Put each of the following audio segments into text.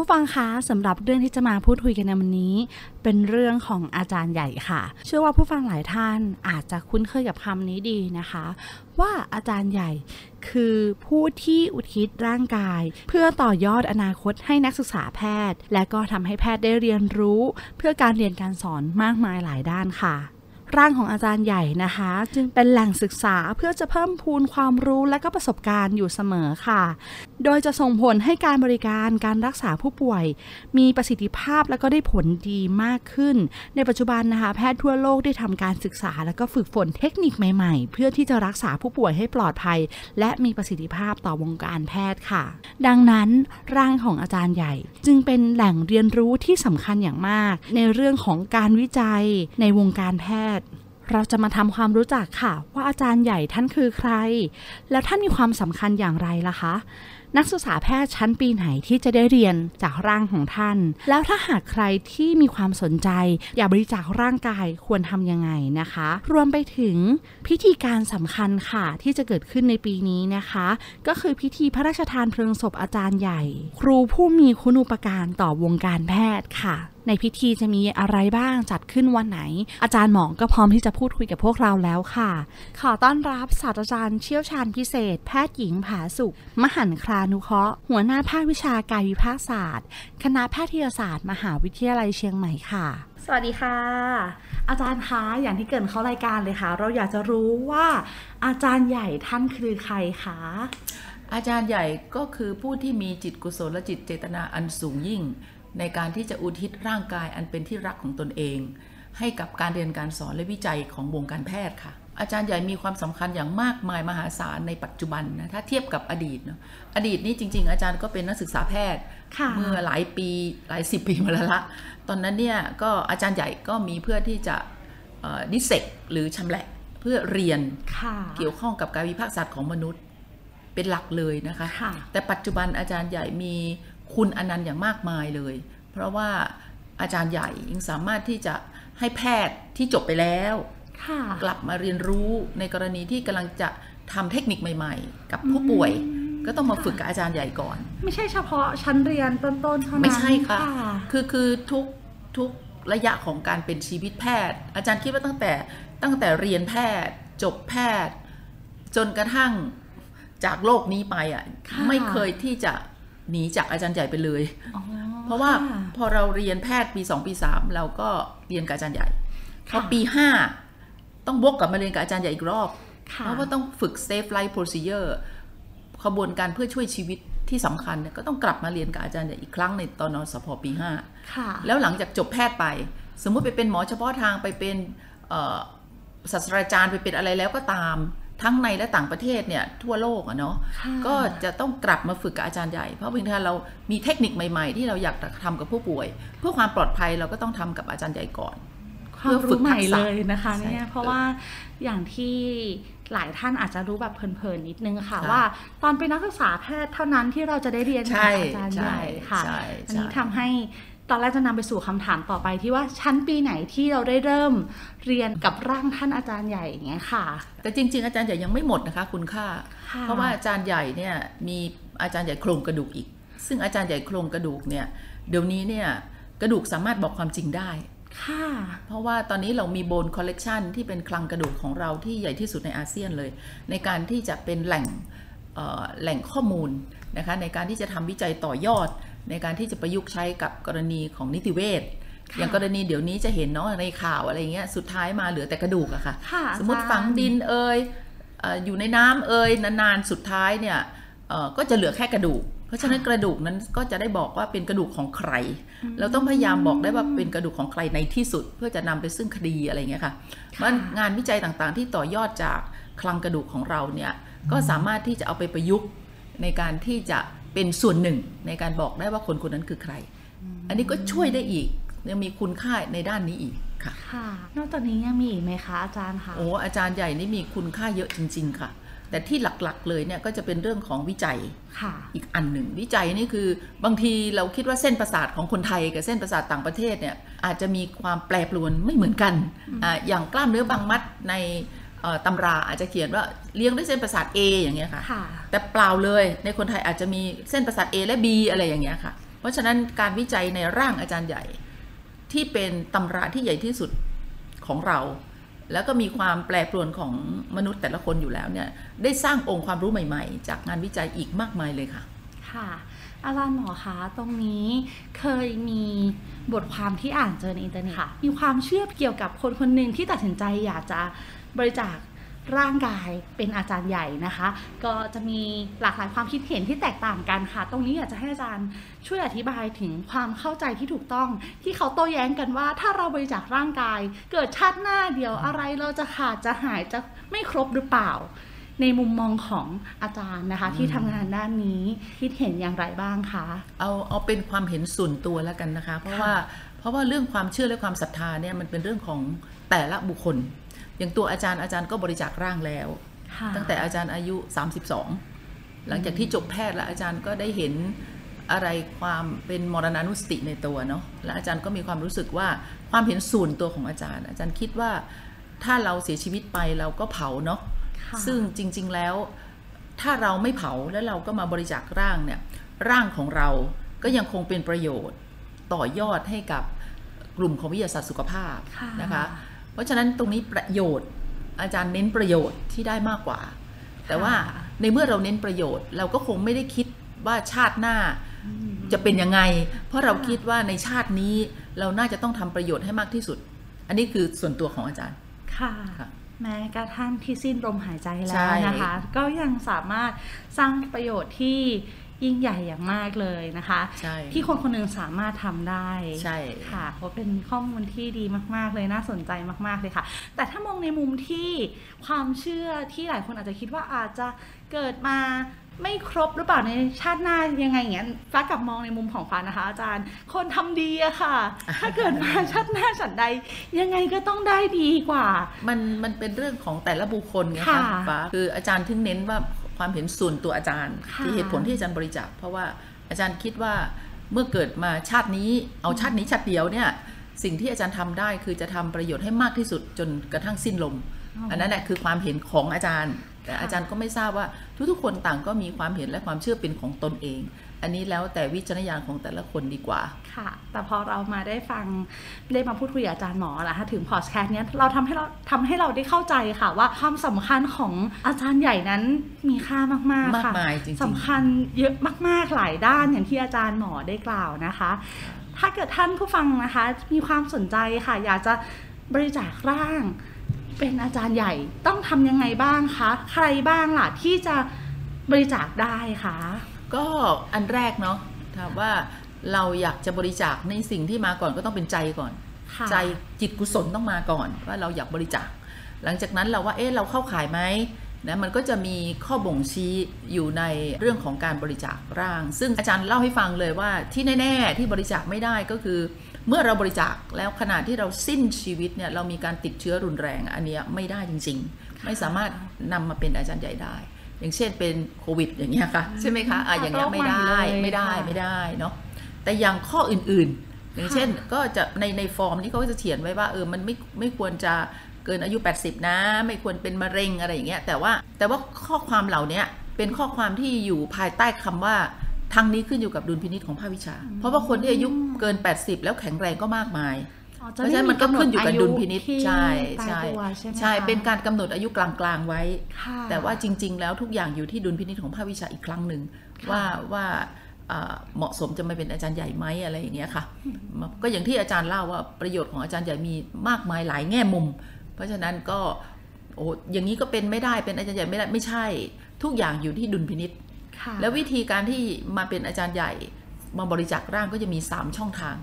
ผู้ฟังคะสำหรับเรื่องที่จะมาพูดคุยกันในวันนี้ เป็นเรื่องของอาจารย์ใหญ่ค่ะ เชื่อว่าผู้ฟังหลายท่านอาจจะคุ้นเคยกับคำนี้ดีนะคะ ว่าอาจารย์ใหญ่คือผู้ที่อุทิศร่างกาย เพื่อต่อยอดอนาคตให้นักศึกษาแพทย์ และก็ทำให้แพทย์ได้เรียนรู้ เพื่อการเรียนการสอนมากมายหลายด้านค่ะร่างของอาจารย์ใหญ่นะคะ จึงเป็นแหล่งศึกษาเพื่อจะเพิ่มพูนความรู้และก็ประสบการณ์อยู่เสมอค่ะ โดยจะส่งผลให้การบริการการรักษาผู้ป่วย มีประสิทธิภาพและก็ได้ผลดีมากขึ้น ในปัจจุบันนะคะแพทย์ทั่วโลกได้ทำการศึกษา และก็ฝึกฝนเทคนิคใหม่ๆ เพื่อที่จะรักษาผู้ป่วยให้ปลอดภัย และมีประสิทธิภาพต่อวงการแพทย์ค่ะ ดังนั้นร่างของอาจารย์ใหญ่ จึงเป็นแหล่งเรียนรู้ที่สำคัญอย่างมาก ในเรื่องของการวิจัยในวงการแพทย์ เราจะมาทำความรู้จักค่ะ ว่าอาจารย์ใหญ่ท่านคือใคร แล้วท่านมีความสำคัญอย่างไรล่ะคะ นักศึกษาแพทย์ชั้นปีไหนที่จะได้เรียนจากร่างของท่าน แล้วถ้าหากใครที่มีความสนใจ อยากบริจาคร่างกายควรทำยังไงนะคะ รวมไปถึงพิธีการสำคัญค่ะที่จะเกิดขึ้นในปีนี้นะคะ ก็คือพิธีพระราชทานเพลิงศพอาจารย์ใหญ่ ครูผู้มีคุณูปการต่อวงการแพทย์ค่ะ ในพิธีจะมีอะไรบ้างจัดขึ้นวันไหน อาจารย์หมอก็พร้อมที่จะพูดคุยกับพวกเราแล้วค่ะ ขอต้อนรับศาสตราจารย์เชี่ยวชาญพิเศษ แพทย์หญิงผาสุข มหันครานุเคราะห์หัวหน้าภาควิชากายวิภาคศาสตร์ คณะแพทยศาสตร์ มหาวิทยาลัยเชียงใหม่ค่ะสวัสดีค่ะ อาจารย์คะอย่างที่เกรินเข้ารายการเลยค่ะ เราอยากจะรู้ว่า อาจารย์ใหญ่ท่านคือใครคะอาจารย์ใหญ่ก็คือผู้ที่มีจิตกุศลและจิตเจตนาอันสูงยิ่ง ในการที่จะอุทิศร่างกายอันเป็นที่รักของตนเอง ให้กับการเรียนการสอนและวิจัยของวงการแพทย์ค่ะ อาจารย์ใหญ่มีความสำคัญอย่างมากมายมหาศาลในปัจจุบันนะถ้าเทียบกับอดีตเนาะอดีตนี้จริง ๆ อาจารย์ก็เป็นนักศึกษาแพทย์ค่ะเมื่อหลายปีหลายสิบปีมาแล้วละตอนนั้นเนี่ยก็อาจารย์ใหญ่ก็มีเพื่อที่จะดิเซกหรือชำแหละเพื่อเรียนค่ะเกี่ยวข้องกับการวิพากษ์ศาสตร์ของมนุษย์เป็นหลักเลยนะคะค่ะแต่ปัจจุบันอาจารย์ใหญ่มี คุณอนันต์อย่างมากมายเลย เพราะว่าอาจารย์ใหญ่ยังสามารถที่จะให้แพทย์ที่จบไปแล้วค่ะกลับมาเรียนรู้ในกรณีที่กำลังจะทำเทคนิคใหม่ ๆ กับผู้ป่วยก็ต้องมาฝึกกับอาจารย์ใหญ่ก่อน ไม่ใช่เฉพาะชั้นเรียนต้นๆเท่านั้นไม่ใช่ค่ะคือคือทุกทุกระยะของการเป็นชีวิตแพทย์ อาจารย์คิดว่าตั้งแต่ตั้งแต่เรียนแพทย์ จบแพทย์ จนกระทั่งจากโลกนี้ไปอะค่ะไม่เคยที่จะ หนีจากอาจารย์ใหญ่ไปเลยอ๋อเพราะว่าค่พอเราเรียนแพทย์ปี2ปี3เราก็เรียนกับอาจารย์ใหญ่พค่ะอปี5ต้องวกกลับมาเรียนกับอาจารย์ใหญ่อีกรอบค่ะเพราะว่าต้องฝึก safe life procedure ขบวนการเพื่อช่วยชีวิตที่สำคัญเนี่ยก็ต้องกลับมาเรียนกับอาจารย์ใหญ่อีกครั้งในตอนนสพปี5ค่ะแล้วหลังจากจบแพทย์ไป สมมุติไปเป็นหมอเฉพาะทางไปเป็นเอ่อศาสตราจารย์ไปเป็นอะไรแล้วก็ตาม ทั้งในและต่างประเทศเนี่ยทั่วโลกอะเนาะค่ะก็จะต้องกลับมาฝึกกับอาจารย์ใหญ่ เพราะบางทีเรามีเทคนิคใหม่ ๆ ที่เราอยากจะทำกับผู้ป่วย เพื่อความปลอดภัยเราก็ต้องทำกับอาจารย์ใหญ่ก่อนความรู้ใหม่เลยนะคะใช่เนี่ยเพราะว่าอย่างที่หลายท่านอาจจะรู้แบบเพลินๆนิดนึงค่ะค่ะว่าตอนเป็นนักศึกษาแพทย์เท่านั้นที่เราจะได้เรียนใช่กับอาจารย์ใหญ่ค่ะใช่ใช่อันนี้ใช่ทำให้ ตอนแรกจะนำไปสู่คำถามต่อไปที่ว่าชั้นปีไหนที่เราได้เริ่มเรียนกับร่างท่านอาจารย์ใหญ่อย่างเงี้ยค่ะ แต่จริง ๆ อาจารย์ใหญ่ยังไม่หมดนะคะ คุณค่าค่ะเพราะว่าอาจารย์ใหญ่เนี่ยมีอาจารย์ใหญ่โครงกระดูกอีก ซึ่งอาจารย์ใหญ่โครงกระดูกเนี่ยเดี๋ยวนี้เนี่ยกระดูกสามารถบอกความจริงได้ค่ะ เพราะว่าตอนนี้เรามี bone collection ที่เป็นคลังกระดูกของเราที่ใหญ่ที่สุดในอาเซียนเลย ในการที่จะเป็นแหล่งเเอ่อแหล่งข้อมูลนะคะในการที่จะทำวิจัยต่อยอดในการที่จะประยุกต์ใช้กับกรณีของนิติเวชค่ะอย่างกรณีเดี๋ยวนี้จะเห็นเนาะในข่าวอะไรเงี้ยสุดท้ายมาเหลือแต่กระดูกอะค่ะค่ะสมมติอาจารย์ฝังดินเอ่ยเอ่ออยู่ในน้ำเอ่ยนานๆสุดท้ายเนี่ยเอ่อก็จะเหลือแค่กระดูก เพราะฉะนั้นกระดูกนั้นก็จะได้บอกว่าเป็นกระดูกของใคร เราต้องพยายามบอกได้ว่าเป็นกระดูกของใครในที่สุด เพื่อจะนำไปซึ่งคดีอะไรเงี้ยค่ะมันงานวิจัยต่างๆ ที่ต่อยอดจากคลังกระดูกของเราเนี่ยก็สามารถที่จะเอาไปประยุกต์ในการที่จะ เป็นส่วนหนึ่งในการบอกได้ว่าคนคนนั้นคือใคร อันนี้ก็ช่วยได้อีกยังมีคุณค่าในด้านนี้อีกค่ะค่ะ นอกจากนี้ยังมีอีกไหมคะอาจารย์คะโอ้อาจารย์ใหญ่นี่มีคุณค่าเยอะจริง ๆ ค่ะ แต่ที่หลักๆเลยเนี่ยก็จะเป็นเรื่องของวิจัยค่ะ อีกอันหนึ่งวิจัยนี่คือบางทีเราคิดว่าเส้นประสาทของคนไทยกับเส้นประสาทต่างประเทศเนี่ยอาจจะมีความแปรปรวนไม่เหมือนกันอ่าอย่างกล้ามเนื้อบางมัดในเอ่อ ตำราอาจจะเขียนว่าเลี้ยงด้วยเส้นประสาท A อย่างเงี้ยค่ะค่ะ แต่เปล่าเลยในคนไทยอาจจะมีเส้นประสาท A และ B อะไรอย่างเงี้ยค่ะ เพราะฉะนั้นการวิจัยในร่างอาจารย์ใหญ่ ที่เป็นตำราที่ใหญ่ที่สุดของเรา แล้วก็มีความแปรปรวนของมนุษย์แต่ละคนอยู่แล้วเนี่ยได้สร้างองค์ความรู้ใหม่ ๆ จากงานวิจัยอีกมากมายเลยค่ะ ค่ะอาจารย์หมอคะตรงนี้เคยมีบทความที่อ่านเจอในอินเทอร์เน็ตค่ะมีความเชื่อเกี่ยวกับคนคนหนึ่งที่ตัดสินใจอยากจะ บริจาคร่างกายเป็นอาจารย์ใหญ่นะคะ ก็จะมีหลากหลายความคิดเห็นที่แตกต่างกันค่ะ ตรงนี้อยากจะให้อาจารย์ช่วยอธิบายถึงความเข้าใจที่ถูกต้อง ที่เขาโต้แย้งกันว่า ถ้าเราบริจาคร่างกาย เกิดชาติหน้าเดียวอะไรเราจะขาดจะหายจะไม่ครบหรือเปล่า ในมุมมองของอาจารย์นะคะ ที่ทำงานด้านนี้คิดเห็นอย่างไรบ้างคะเอาเอาเป็นความเห็นส่วนตัวแล้วกันนะคะ เพราะว่าเพราะว่าเรื่องความเชื่อและความศรัทธาเนี่ยมันเป็นเรื่องของแต่ละบุคคล อย่างตัวอาจารย์อาจารย์ก็บริจาคร่างแล้วค่ะตั้งแต่อาจารย์อายุ 32 หลังจากที่จบแพทย์แล้วอาจารย์ก็ได้เห็นอะไรความเป็นมรณานุสติในตัวเนาะและอาจารย์ก็มีความรู้สึกว่าความเห็นส่วนตัวของอาจารย์ อาจารย์คิดว่าถ้าเราเสียชีวิตไปเราก็เผาเนาะค่ะซึ่งจริง ๆแล้ว ถ้าเราไม่เผาแล้วเราก็มาบริจาคร่างเนี่ยร่างของเราก็ยังคงเป็นประโยชน์ต่อยอดให้กับกลุ่มของวิทยาศาสตร์สุขภาพค่ะนะคะเพ ราะฉะนั้นตรงนี้ประโยชน์ อาจารย์เน้นประโยชน์ที่ได้มากกว่า แต่ว่าในเมื่อเราเน้นประโยชน์ เราก็คงไม่ได้คิดว่าชาติหน้าจะเป็นยังไง เพราะเราคิดว่าในชาตินี้เราน่าจะต้องทำประโยชน์ให้มากที่สุด อันนี้คือส่วนตัวของอาจารย์ ค่ะค่ะแม้กระทั่งที่สิ้นลมหายใจใช่แล้วนะคะ ก็ยังสามารถสร้างประโยชน์ที่ ยิ่งใหญ่อย่างมากเลยนะคะใช่ที่คนคนหนึ่งสามารถทำได้ใช่ค่ะเพราะเป็นข้อมูลที่ดีมากๆเลยน่าสนใจมากๆเลยค่ะ แต่ถ้ามองในมุมที่ความเชื่อที่หลายคนอาจจะคิดว่าอาจจะเกิดมาไม่ครบหรือเปล่าในชาติหน้ายังไงอย่างเงี้ยฟ้ากลับมองในมุมของฟ้านะคะ อาจารย์ คนทำดีอะค่ะ ถ้าเกิดมาชาติหน้าฉันใด ยังไงก็ต้องได้ดีกว่า มันมันเป็นเรื่องของแต่ละบุคคลไงค่ะคะฟ้าคืออาจารย์ถึงเน้นว่า ความเห็นส่วนตัวอาจารย์ค่ะที่เหตุผลที่อาจารย์บริจาคเพราะว่าอาจารย์คิดว่าเมื่อเกิดมาชาตินี้เอาชาตินี้ชาติเดียวเนี่ยสิ่งที่อาจารย์ทำได้คือจะทำประโยชน์ให้มากที่สุดจนกระทั่งสิ้นลม อันนั้นแหละคือความเห็นของอาจารย์ แต่อาจารย์ก็ไม่ทราบว่าทุกๆ คนต่างก็มีความเห็นและความเชื่อเป็นของตนเอง อันนี้แล้วแต่วิจารณญาณของแต่ละคนดีกว่า ค่ะ แต่พอเรามาได้ฟังได้มาพูดคุยกับอาจารย์หมอแล้วถึงพอดแคสต์เนี้ยเราทำให้เราทำให้เราได้เข้าใจค่ะว่าความสำคัญของอาจารย์ใหญ่นั้นมีค่ามากๆมากค่ะมายจริงๆสำคัญเยอะมากๆหลายด้านอย่างที่อาจารย์หมอได้กล่าวนะคะ ถ้าเกิดท่านผู้ฟังนะคะ มีความสนใจค่ะ อยากจะบริจาคร่างเป็นอาจารย์ใหญ่ต้องทำยังไงบ้างคะ ใครบ้างล่ะที่จะบริจาคได้คะ ก็อันแรกเนาะถามว่าเราอยากจะบริจาคในสิ่งที่มาก่อนก็ต้องเป็นใจก่อนค่ะใจจิตกุศลต้องมาก่อน ว่าเราอยากบริจาค หลังจากนั้นเราว่าเอ๊ะเราเข้าขายไหมนะมันก็จะมีข้อบ่งชี้อยู่ในเรื่องของการบริจาคร่าง ซึ่งอาจารย์เล่าให้ฟังเลยว่าที่แน่ๆที่บริจาคไม่ได้ก็คือ เมื่อเราบริจาคแล้วขณะที่เราสิ้นชีวิตเนี่ยเรามีการติดเชื้อรุนแรงอันเนี้ยไม่ได้จริง ๆ ไม่สามารถนำมาเป็นอาจารย์ใหญ่ได้ อย่างเช่นเป็นโควิดอย่างเงี้ยค่ะใช่ไหมคะอะอย่างเงี้ยไม่ได้โรคใหม่เลยไม่ได้ค่ะไม่ได้เนาะแต่อย่างข้ออื่นๆ อย่างเช่นก็จะในในฟอร์มนี้เขาก็จะเขียนไว้ว่าเออมันไม่ไม่ควรจะเกินอายุ 80 นะ ไม่ควรเป็นมะเร็งอะไรอย่างเงี้ยแต่ว่าแต่ว่าข้อความเหล่าเนี้ยเป็นข้อความที่อยู่ภายใต้คำว่าทางนี้ขึ้นอยู่กับดุลพินิจของภาควิชา เพราะว่าคนที่อายุเกิน 80 แล้วแข็งแรงก็มากมาย เพราะฉะนั้นมันก็ขึ้นอยู่กับดุลพินิษใช่ใช่ใช่เป็นการกำหนดอายุกลางๆไว้ แต่ว่าจริง ๆ แล้วทุกอย่างอยู่ที่ดุลพินิษของภาควิชาอีกครั้งหนึ่งว่าว่าเหมาะสมจะมาเป็นอาจารย์ใหญ่ไหมอะไรอย่างเงี้ยค่ะ ก็อย่างที่อาจารย์เล่าว่าประโยชน์ของอาจารย์ใหญ่มีมากมายหลายแง่มุม เพราะฉะนั้นก็โอ้อย่างนี้ก็เป็นไม่ได้เป็นอาจารย์ใหญ่ไม่ได้ไม่ใช่ ทุกอย่างอยู่ที่ดุลพินิษแล้ววิธีการที่มาเป็นอาจารย์ใหญ่มาบริจาคร่างก็จะมี 3 ช่องทาง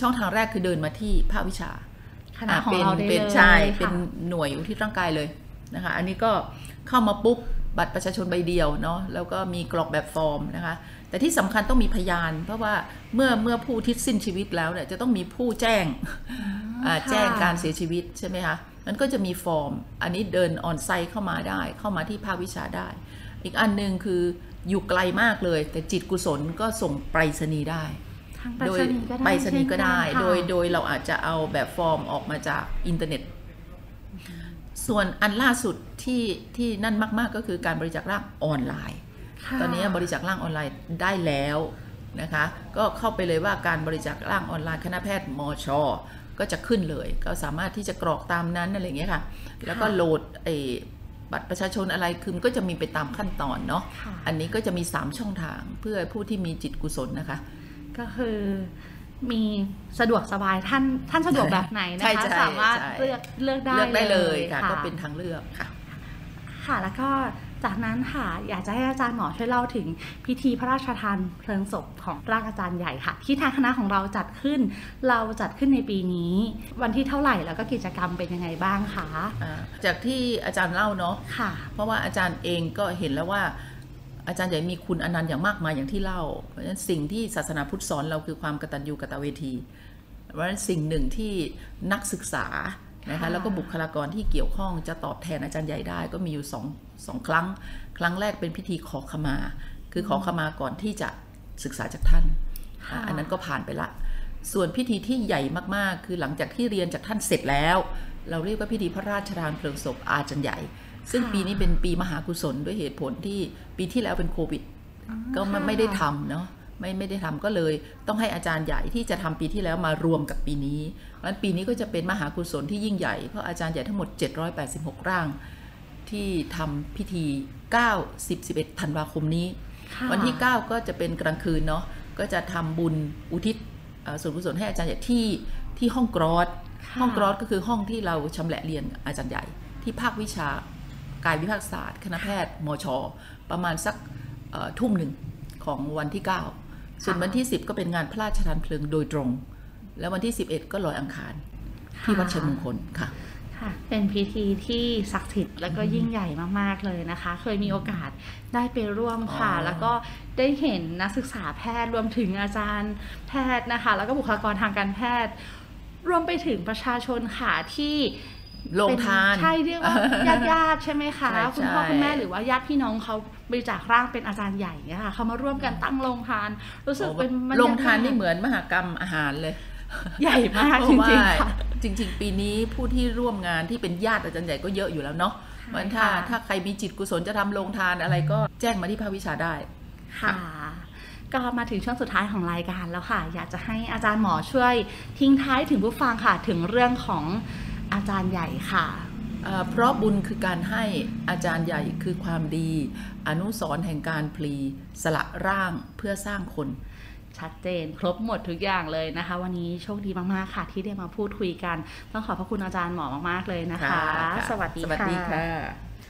ช่องทางแรกคือเดินมาที่ภาควิชาคณะของเราเป็นใช่เป็นหน่วยอยู่ที่ร่างกายเลยนะคะ อันนี้ก็เข้ามาปุ๊บบัตรประชาชนใบเดียวเนาะแล้วก็มีกรอกแบบฟอร์มนะคะ แต่ที่สำคัญต้องมีพยาน เพราะว่าเมื่อเมื่อผู้ที่สิ้นชีวิตแล้วเนี่ยจะต้องมีผู้แจ้งแจ้งการเสียชีวิตใช่ไหมคะนั้นก็จะมีฟอร์ม อันนี้เดิน on-site เข้ามาได้ เข้ามาที่ภาควิชาได้ อีกอันหนึ่งคืออยู่ไกลมากเลย แต่จิตกุศลก็ส่งไปรษณีย์ได้ โดยไปรษณีย์ก็ได้ โดยโดยเราอาจจะเอาแบบฟอร์มออกมาจากอินเทอร์เน็ต ส่วนอันล่าสุดที่ที่นั่นมาก ๆ ก็คือการบริจาคร่างออนไลน์ ตอนนี้บริจาคร่างออนไลน์ได้แล้วนะคะ ก็เข้าไปเลยว่าการบริจาคร่างออนไลน์คณะแพทย์มชก็จะขึ้นเลย ก็สามารถที่จะกรอกตามนั้นอะไรอย่างเงี้ยค่ะ แล้วก็โหลดไอ้บัตรประชาชนอะไรคือมันก็จะมีไปตามขั้นตอนเนาะ อันนี้ก็จะมี 3 ช่องทางเพื่อผู้ที่มีจิตกุศลนะคะ ก็คือมีสะดวกสบายท่านท่านสะดวกแบบไหนนะคะสามารถเลือกเลือกได้เลือกได้เลยค่ะก็เป็นทางเลือกค่ะ ค่ะแล้วก็จากนั้นค่ะอยากจะให้อาจารย์หมอช่วยเล่าถึงพิธีพระราชทานเพลิงศพของร่างอาจารย์ใหญ่ค่ะ ที่ทางคณะของเราจัดขึ้น เราจัดขึ้นในปีนี้ วันที่เท่าไหร่แล้วก็กิจกรรมเป็นยังไงบ้างคะจากที่อาจารย์เล่าเนาะค่ะ เพราะว่าอาจารย์เองก็เห็นแล้วว่า อาจารย์ใหญ่มีคุณอนันต์อย่างมากมายอย่างที่เล่า เพราะฉะนั้นสิ่งที่ศาสนาพุทธสอนเราคือความกตัญญูกตเวที เพราะฉะนั้นสิ่งหนึ่งที่นักศึกษานะคะแล้วก็บุคลากรที่เกี่ยวข้องจะตอบแทนอาจารย์ใหญ่ได้ ก็มีอยู่สองสองครั้ง ครั้งแรกเป็นพิธีขอขมา คือขอขมาก่อนที่จะศึกษาจากท่าน อันนั้นก็ผ่านไปละ ส่วนพิธีที่ใหญ่มากๆ คือหลังจากที่เรียนจากท่านเสร็จแล้ว เราเรียกว่าพิธีพระราชทานเพลิงศพอาจารย์ใหญ่ ซึ่งปีนี้เป็นปีมหากุศลด้วยเหตุผลที่ปีที่แล้วเป็นโควิด ก็ไม่ได้ทำเนาะไม่ไม่ได้ทำก็เลยต้องให้อาจารย์ใหญ่ที่จะทำปีที่แล้วมารวมกับปีนี้เพราะปีนี้ก็จะเป็นมหากุศลที่ยิ่งใหญ่เพราะอาจารย์ใหญ่ทั้งหมด 786 ร่าง ที่ทำพิธี 9 10 11ธันวาคมนี้ วันที่ 9 ก็จะเป็นกลางคืนเนาะก็จะทำบุญอุทิศส่วนกุศลให้อาจารย์ใหญ่ที่ที่ห้องกรอดห้องกรอดก็คือห้องที่เราชำแหละเรียนอาจารย์ใหญ่ที่ภาควิชา กายวิภาคศาสตร์ คณะแพทย์มช ประมาณสักทุ่มหนึ่งของวันที่ 9 ส่วนวันที่ 10 ก็เป็นงานพระราชทานเพลิงโดยตรง แล้ววันที่ 11 ก็ลอยอังคาร ที่วัดเชิงมงคลค่ะค่ะเป็นพิธีที่ศักดิ์สิทธิ์แล้วก็ยิ่งใหญ่มากๆเลยนะคะ เคยมีโอกาสได้ไปร่วมค่ะ แล้วก็ได้เห็นนักศึกษาแพทย์รวมถึงอาจารย์แพทย์นะคะ แล้วก็บุคลากรทางการแพทย์ รวมไปถึงประชาชนค่ะที่ ลงทานใช่เรียกว่าญาติญาติใช่ไหมคะ คุณพ่อคุณแม่หรือว่าญาติพี่น้องเขาบริจาคร่างเป็นอาจารย์ใหญ่เนี่ยค่ะเขามาร่วมกันตั้งโรงทาน รู้สึกเป็นโรงทานนี่เหมือนมหากรรมอาหารเลย ใหญ่มากจริงๆจริง ๆ ปีนี้ผู้ที่ร่วมงานที่เป็นญาติอาจารย์ใหญ่ก็เยอะอยู่แล้วเนาะมันถ้าถ้าใครมีจิตกุศลจะทำโรงทานอะไรก็แจ้งมาที่ภาควิชาได้ค่ะก็มาถึงช่วงสุดท้ายของรายการแล้วค่ะ อยากจะให้อาจารย์หมอช่วยทิ้งท้ายถึงผู้ฟังค่ะ ถึงเรื่องของ อาจารย์ใหญ่ค่ะ เพราะบุญคือการให้อาจารย์ใหญ่คือความดี อนุสรแห่งการพลีสละร่างเพื่อสร้างคนชัดเจนครบหมดทุกอย่างเลยนะคะ วันนี้โชคดีมาก ๆ ค่ะ ที่ได้มาพูดคุยกัน ต้องขอบพระคุณอาจารย์หมอมาก ๆ เลยนะคะ สวัสดีค่ะ